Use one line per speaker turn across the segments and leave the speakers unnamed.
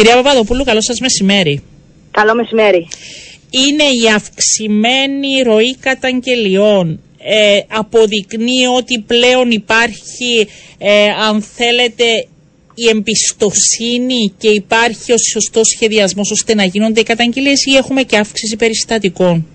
Κυρία Παπαδοπούλου, καλό σας μεσημέρι.
Καλό μεσημέρι.
Είναι η αυξημένη ροή καταγγελιών. Ε, αποδεικνύει ότι πλέον υπάρχει, ε, αν θέλετε, η εμπιστοσύνη και υπάρχει ο σωστός σχεδιασμός ώστε να γίνονται οι καταγγελίες ή έχουμε και αύξηση περιστατικών.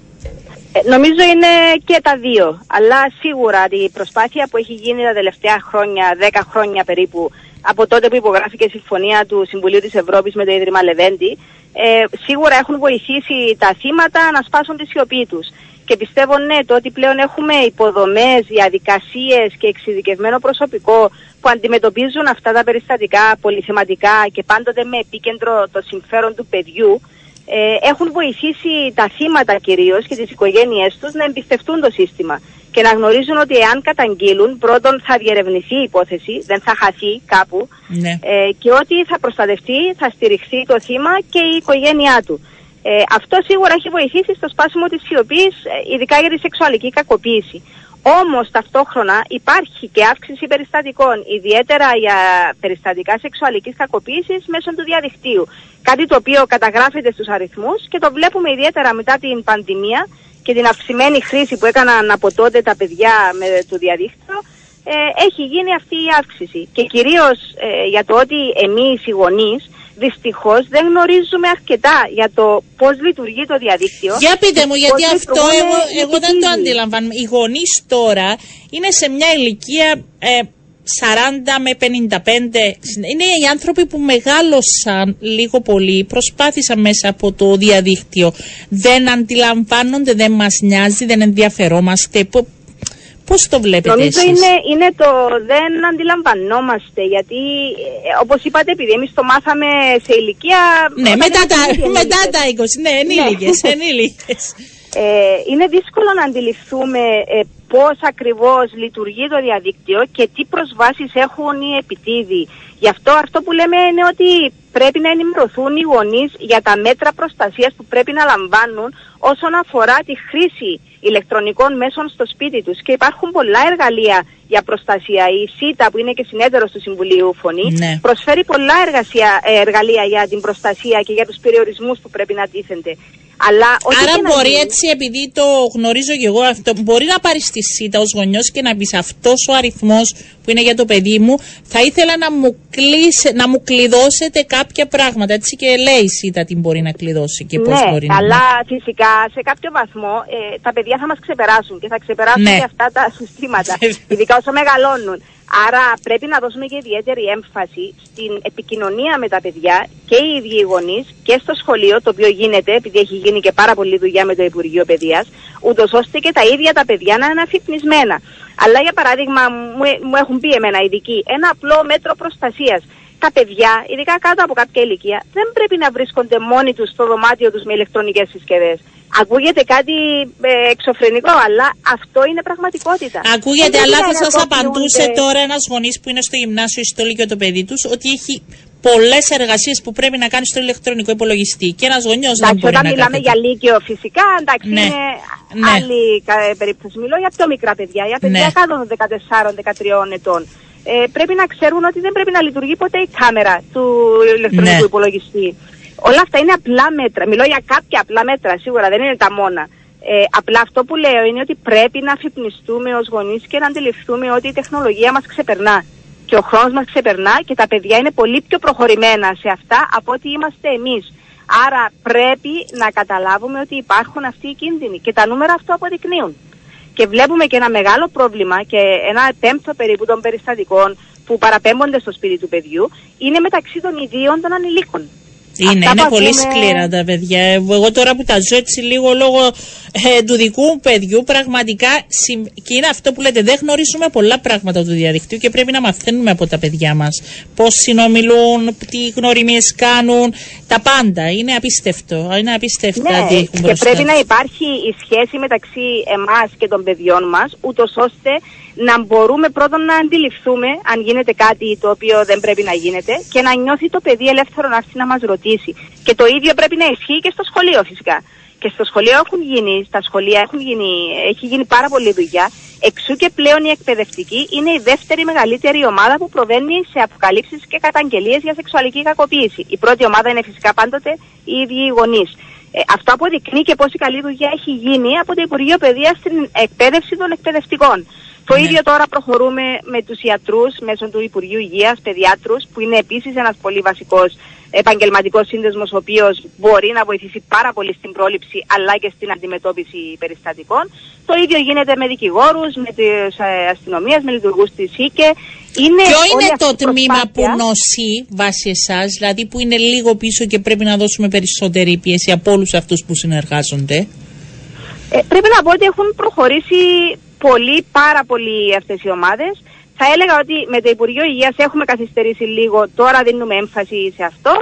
Ε, νομίζω είναι και τα δύο. Αλλά σίγουρα η προσπάθεια που έχει γίνει τα τελευταία χρόνια, 10 χρόνια περίπου, από τότε που υπογράφηκε η συμφωνία του Συμβουλίου της Ευρώπης με το Ίδρυμα Λεβέντη, ε, σίγουρα έχουν βοηθήσει τα θύματα να σπάσουν τη σιωπή τους. Και πιστεύω ναι, το ότι πλέον έχουμε υποδομές, διαδικασίες και εξειδικευμένο προσωπικό που αντιμετωπίζουν αυτά τα περιστατικά πολυθεματικά και πάντοτε με επίκεντρο το συμφέρον του παιδιού, ε, έχουν βοηθήσει τα θύματα κυρίως και τις οικογένειές τους να εμπιστευτούν το σύστημα και να γνωρίζουν ότι εάν καταγγείλουν πρώτον θα διερευνηθεί η υπόθεση, δεν θα χαθεί κάπου
Ναι.
ε, και ότι θα προστατευτεί, θα στηριχθεί το θύμα και η οικογένειά του. Ε, αυτό σίγουρα έχει βοηθήσει στο σπάσιμο της σιωπής, ε, ειδικά για τη σεξουαλική κακοποίηση. Όμως ταυτόχρονα υπάρχει και αύξηση περιστατικών, ιδιαίτερα για περιστατικά σεξουαλικής κακοποίησης μέσω του διαδικτύου. Κάτι το οποίο καταγράφεται στους αριθμούς και το βλέπουμε ιδιαίτερα μετά την πανδημία και την αυξημένη χρήση που έκαναν από τότε τα παιδιά με το διαδίκτυο, ε, έχει γίνει αυτή η αύξηση. Και κυρίως ε, για το ότι εμείς οι γονείς δυστυχώς δεν γνωρίζουμε αρκετά για το πώς λειτουργεί το διαδίκτυο.
Για πείτε μου, γιατί
πώς
αυτό
λειτουργούν
εγώ,
οι
εγώ δεν το
επικίνδυνοι.
αντιλαμβάνομαι. Οι γονείς τώρα είναι σε μια ηλικία ε, 40 με 55. Είναι οι άνθρωποι που μεγάλωσαν λίγο πολύ, προσπάθησαν μέσα από το διαδίκτυο. Δεν αντιλαμβάνονται, δεν μας νοιάζει, δεν ενδιαφερόμαστε. Πο- Πώς το βλέπετε
Νομίζω
εσείς;
είναι, είναι το δεν αντιλαμβανόμαστε γιατί ε, όπως είπατε επειδή εμείς το μάθαμε σε ηλικία...
Ναι,
όταν
μετά τα,
ήμασταν
μετά
γεννήτες.
τα 20, ναι, ενήλικες, ενήλικες.
Ε, είναι δύσκολο να αντιληφθούμε ε, πώς ακριβώς λειτουργεί το διαδίκτυο και τι προσβάσεις έχουν οι επιτίδοι. Γι' αυτό αυτό που λέμε είναι ότι πρέπει να ενημερωθούν οι γονείς για τα μέτρα προστασίας που πρέπει να λαμβάνουν όσον αφορά τη χρήση ηλεκτρονικών μέσων στο σπίτι τους. Και υπάρχουν πολλά εργαλεία για προστασία. Η ΣΥΤΑ που είναι και συνέδρος του Συμβουλίου Φωνή
Ναι.
προσφέρει πολλά εργασία, ε, εργαλεία για την προστασία και για τους περιορισμούς που πρέπει να τίθενται. Αλλά ό,τι
Άρα
και να
μπορεί
γίνει-
έτσι, επειδή το γνωρίζω και εγώ αυτό, μπορεί να πάρεις στη ΣΥΤΑ ως γονιός και να πεις αυτός ο αριθμός που είναι για το παιδί μου, θα ήθελα να μου, κλείσε, να μου κλειδώσετε κάποια πράγματα. Έτσι και λέει η ΣΥΤΑ τι μπορεί να κλειδώσει και πώς
ναι,
μπορεί να.
αλλά φυσικά σε κάποιο βαθμό ε, τα παιδιά θα μας ξεπεράσουν και θα ξεπεράσουν
Ναι.
και αυτά τα συστήματα, ειδικά όσο μεγαλώνουν. Άρα πρέπει να δώσουμε και ιδιαίτερη έμφαση στην επικοινωνία με τα παιδιά και οι ίδιοι οι γονείς και στο σχολείο, το οποίο γίνεται, επειδή έχει γίνει και πάρα πολλή δουλειά με το Υπουργείο Παιδείας, ούτως ώστε και τα ίδια τα παιδιά να είναι αφυπνισμένα. Αλλά για παράδειγμα μου, μου έχουν πει εμένα ειδικοί ένα απλό μέτρο προστασίας. Τα παιδιά, ειδικά κάτω από κάποια ηλικία, δεν πρέπει να βρίσκονται μόνοι τους στο δωμάτιο τους με ηλεκτρονικές συσκευές. Ακούγεται κάτι ε, εξωφρενικό, αλλά αυτό είναι πραγματικότητα.
Ακούγεται,
Δεν
αλλά
πρέπει
θα
να
σα απαντούσε
ενεργοποιούνται-
τώρα ένας γονείς που είναι στο γυμνάσιο ή στο λύκειο το παιδί τους ότι έχει πολλές εργασίες που πρέπει να κάνει στο ηλεκτρονικό υπολογιστή. Και ένας γονιός δεν
Εντάξει,
μπορεί
όταν
να
μιλάμε
κάθεται.
για λύκειο φυσικά, εντάξει,
Ναι.
είναι
Ναι.
άλλη κα- περίπτωση. Μιλώ για πιο μικρά παιδιά, για παιδιά
Ναι.
κάτω των 14-13 ετών. Ε, πρέπει να ξέρουν ότι δεν πρέπει να λειτουργεί ποτέ η κάμερα του ηλεκτρονικού
Ναι.
υπολογιστή. Όλα αυτά είναι απλά μέτρα. Μιλώ για κάποια απλά μέτρα, σίγουρα δεν είναι τα μόνα. Ε, απλά αυτό που λέω είναι ότι πρέπει να αφυπνιστούμε ως γονείς και να αντιληφθούμε ότι η τεχνολογία μας ξεπερνά. Και ο χρόνος μας ξεπερνά και τα παιδιά είναι πολύ πιο προχωρημένα σε αυτά από ότι είμαστε εμείς. Άρα πρέπει να καταλάβουμε ότι υπάρχουν αυτοί οι κίνδυνοι και τα νούμερα αυτό αποδεικνύουν. Και βλέπουμε και ένα μεγάλο πρόβλημα και ένα πέμπτο περίπου των περιστατικών που παραπέμπονται στο σπίτι του παιδιού είναι μεταξύ των ιδίων των ανηλίκων.
Είναι,
Αυτά
είναι
που
πολύ
ακούμε-
σκληρά τα παιδιά. Ε, Εγώ τώρα που τα ζω έτσι λίγο λόγω ε, του δικού μου παιδιού, πραγματικά συμ- και είναι αυτό που λέτε, δεν γνωρίζουμε πολλά πράγματα του διαδικτύου και πρέπει να μαθαίνουμε από τα παιδιά μας. Πώς συνομιλούν, τι γνωριμίες κάνουν, τα πάντα. Είναι απίστευτο. Είναι απίστευτα
Ναι,
τι έχουν
και
μπροστά
πρέπει
τους.
να υπάρχει η σχέση μεταξύ εμάς και των παιδιών μας, ούτως ώστε να μπορούμε πρώτον να αντιληφθούμε αν γίνεται κάτι το οποίο δεν πρέπει να γίνεται και να νιώθει το παιδί ελεύθερο να έρθει να μας ρωτήσει. Και το ίδιο πρέπει να ισχύει και στο σχολείο φυσικά. και στο σχολείο έχουν γίνει, στα σχολεία έχουν γίνει, έχει γίνει πάρα πολλή δουλειά. Εξού και πλέον η εκπαιδευτική είναι η δεύτερη μεγαλύτερη ομάδα που προβαίνει σε αποκαλύψεις και καταγγελίες για σεξουαλική κακοποίηση. Η πρώτη ομάδα είναι φυσικά πάντοτε οι ίδιοι οι γονείς. Ε, αυτό αποδεικνύει και πόση καλή δουλειά έχει γίνει από το Υπουργείο Παιδείας στην εκπαίδευση των εκπαιδευτικών. Το ναι. ίδιο τώρα προχωρούμε με τους ιατρούς μέσω του Υπουργείου Υγείας, παιδιάτρους, που είναι επίσης ένας πολύ βασικός επαγγελματικός σύνδεσμος, ο οποίος μπορεί να βοηθήσει πάρα πολύ στην πρόληψη αλλά και στην αντιμετώπιση περιστατικών. Το ίδιο γίνεται με δικηγόρους, με τις ε, αστυνομίες, με λειτουργούς της ΣΥΚΕ.
Είναι Ποιο είναι το τμήμα που νοσεί βάσει εσάς, δηλαδή που είναι λίγο πίσω και πρέπει να δώσουμε περισσότερη πίεση από όλους αυτούς που συνεργάζονται;
Ε, πρέπει να πω ότι έχουν προχωρήσει πολύ, πάρα πολύ αυτές οι ομάδες. Θα έλεγα ότι με το Υπουργείο Υγείας έχουμε καθυστερήσει λίγο, τώρα δίνουμε έμφαση σε αυτό.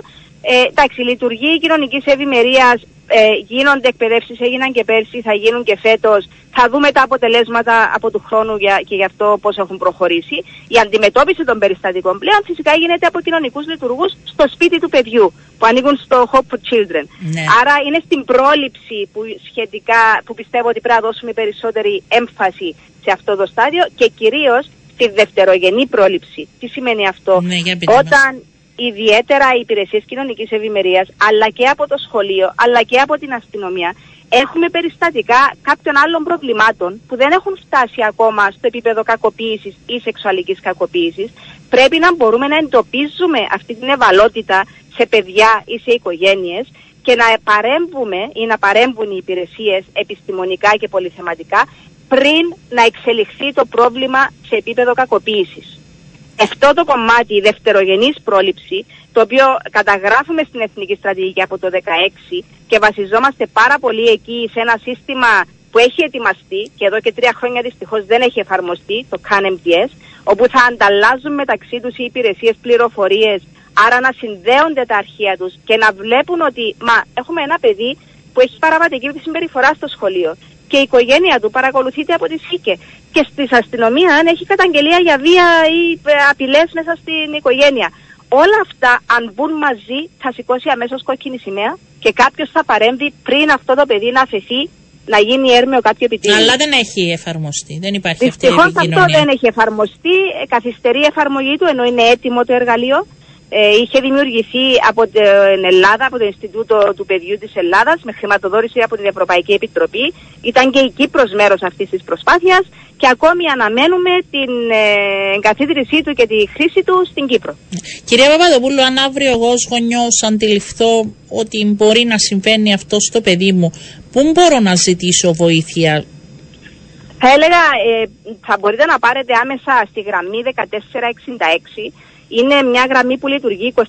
Ε, εντάξει, λειτουργεί κοινωνική ευημερίας, ε, γίνονται εκπαιδεύσεις, έγιναν και πέρσι, θα γίνουν και φέτος. Θα δούμε τα αποτελέσματα από του χρόνου για, και γι' αυτό πώς έχουν προχωρήσει. Η αντιμετώπιση των περιστατικών πλέον φυσικά γίνεται από κοινωνικούς λειτουργούς στο σπίτι του παιδιού, που ανήκουν στο Hope for Children. Ναι. Άρα είναι στην πρόληψη που, σχετικά, που πιστεύω ότι πρέπει να δώσουμε περισσότερη έμφαση σε αυτό το στάδιο και κυρίως στη δευτερογενή πρόληψη. Τι σημαίνει αυτό,
ναι,
όταν ιδιαίτερα οι υπηρεσίες κοινωνικής ευημερίας, αλλά και από το σχολείο, αλλά και από την αστυνομία, έχουμε περιστατικά κάποιων άλλων προβλημάτων που δεν έχουν φτάσει ακόμα στο επίπεδο κακοποίησης ή σεξουαλικής κακοποίησης. Πρέπει να μπορούμε να εντοπίζουμε αυτή την ευαλότητα σε παιδιά ή σε οικογένειες και να παρέμβουμε ή να παρέμβουν οι υπηρεσίες επιστημονικά και πολυθεματικά πριν να εξελιχθεί το πρόβλημα σε επίπεδο κακοποίησης. Αυτό το κομμάτι, η δευτερογενής πρόληψη, το οποίο καταγράφουμε στην Εθνική Στρατηγική από το 2016 και βασιζόμαστε πάρα πολύ εκεί σε ένα σύστημα που έχει ετοιμαστεί και εδώ και τρία χρόνια δυστυχώς δεν έχει εφαρμοστεί, το CAN-MTS, όπου θα ανταλλάζουν μεταξύ τους οι υπηρεσίες πληροφορίες, άρα να συνδέονται τα αρχεία τους και να βλέπουν ότι μα, έχουμε ένα παιδί που έχει παραβατική συμπεριφορά στο σχολείο και η οικογένεια του παρακολουθείται από τη ΣΥΚΕ. Και στη αστυνομία αν έχει καταγγελία για βία ή ε, απειλές μέσα στην οικογένεια. Όλα αυτά, αν μπουν μαζί, θα σηκώσει αμέσως κόκκινη σημαία και κάποιος θα παρέμβει πριν αυτό το παιδί να αφαιθεί να γίνει έρμεο κάποιο επιτύχημα.
Αλλά δεν έχει εφαρμοστεί. Δεν υπάρχει Δυστυχώς αυτή η
αυτό δεν έχει εφαρμοστεί. Ε, καθυστερεί η εφαρμογή του ενώ είναι έτοιμο το εργαλείο ε, είχε δημιουργηθεί από την Ελλάδα, από το Ινστιτούτο του Παιδιού της Ελλάδας με χρηματοδότηση από την Ευρωπαϊκή Επιτροπή. Ήταν και η Κύπρος μέρος αυτής της προσπάθειας και ακόμη αναμένουμε την ε, εγκαθίδρυσή του και τη χρήση του στην Κύπρο.
Κυρία Παπαδοπούλου, αν αύριο εγώ ως γονιός αντιληφθώ ότι μπορεί να συμβαίνει αυτό στο παιδί μου, πού μπορώ να ζητήσω βοήθεια;
Θα έλεγα, ε, θα μπορείτε να πάρετε άμεσα στη γραμμή 1466 είναι μια γραμμή που λειτουργεί 24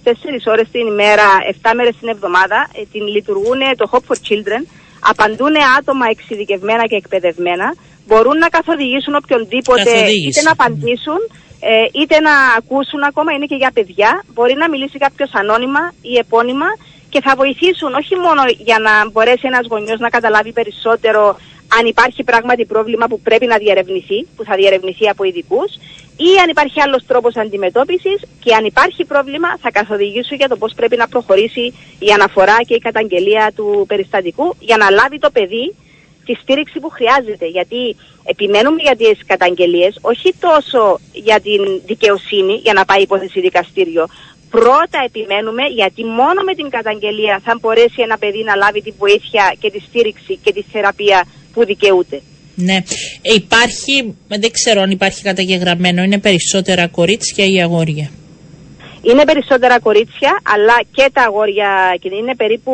ώρες την ημέρα, 7 μέρες την εβδομάδα. Ε, την λειτουργούν το Hope for Children. Απαντούν άτομα εξειδικευμένα και εκπαιδευμένα. Μπορούν να καθοδηγήσουν οποιονδήποτε, είτε να απαντήσουν, ε, είτε να ακούσουν ακόμα, είναι και για παιδιά. Μπορεί να μιλήσει κάποιος ανώνυμα ή επώνυμα και θα βοηθήσουν όχι μόνο για να μπορέσει ένας γονιός να καταλάβει περισσότερο αν υπάρχει πράγματι πρόβλημα που πρέπει να διερευνηθεί, που θα διερευνηθεί από ειδικούς, ή αν υπάρχει άλλος τρόπος αντιμετώπισης και αν υπάρχει πρόβλημα θα καθοδηγήσω για το πώς πρέπει να προχωρήσει η αναφορά και η καταγγελία του περιστατικού για να λάβει το παιδί τη στήριξη που χρειάζεται. Γιατί επιμένουμε για τις καταγγελίες, όχι τόσο για την δικαιοσύνη, για να πάει υπόθεση δικαστήριο. Πρώτα επιμένουμε γιατί μόνο με την καταγγελία θα μπορέσει ένα παιδί να λάβει τη βοήθεια και τη στήριξη και τη θεραπεία που δικαιούται.
Ναι. Υπάρχει, δεν ξέρω αν υπάρχει καταγεγραμμένο, είναι περισσότερα κορίτσια ή αγόρια;
Είναι περισσότερα κορίτσια, αλλά και τα αγόρια είναι περίπου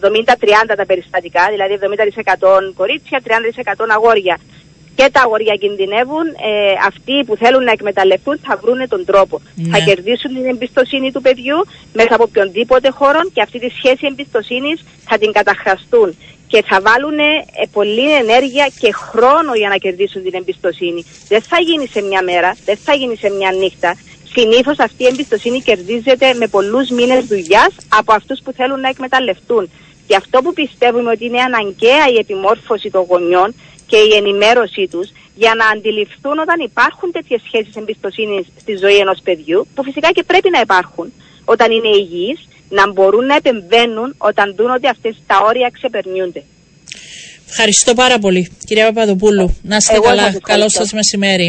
70-30 ε, τα περιστατικά, δηλαδή 70% κορίτσια, 30% αγόρια. Και τα αγόρια κινδυνεύουν, ε, αυτοί που θέλουν να εκμεταλλευτούν θα βρουν τον τρόπο. Ναι. Θα κερδίσουν την εμπιστοσύνη του παιδιού μέσα από οποιονδήποτε χώρο και αυτή τη σχέση εμπιστοσύνης θα την καταχραστούν και θα βάλουν ε, πολλή ενέργεια και χρόνο για να κερδίσουν την εμπιστοσύνη. Δεν θα γίνει σε μια μέρα, δεν θα γίνει σε μια νύχτα. Συνήθως αυτή η εμπιστοσύνη κερδίζεται με πολλούς μήνες δουλειάς από αυτούς που θέλουν να εκμεταλλευτούν. Και αυτό που πιστεύουμε ότι είναι αναγκαία η επιμόρφωση των γονιών και η ενημέρωσή τους για να αντιληφθούν όταν υπάρχουν τέτοιες σχέσεις εμπιστοσύνης στη ζωή ενός παιδιού, που φυσικά και πρέπει να υπάρχουν όταν είναι υγιείς να μπορούν να επεμβαίνουν όταν δουν ότι αυτές τα όρια ξεπερνιούνται.
Ευχαριστώ πάρα πολύ, κυρία Παπαδοπούλου. Να είστε καλά. Καλό σας μεσημέρι.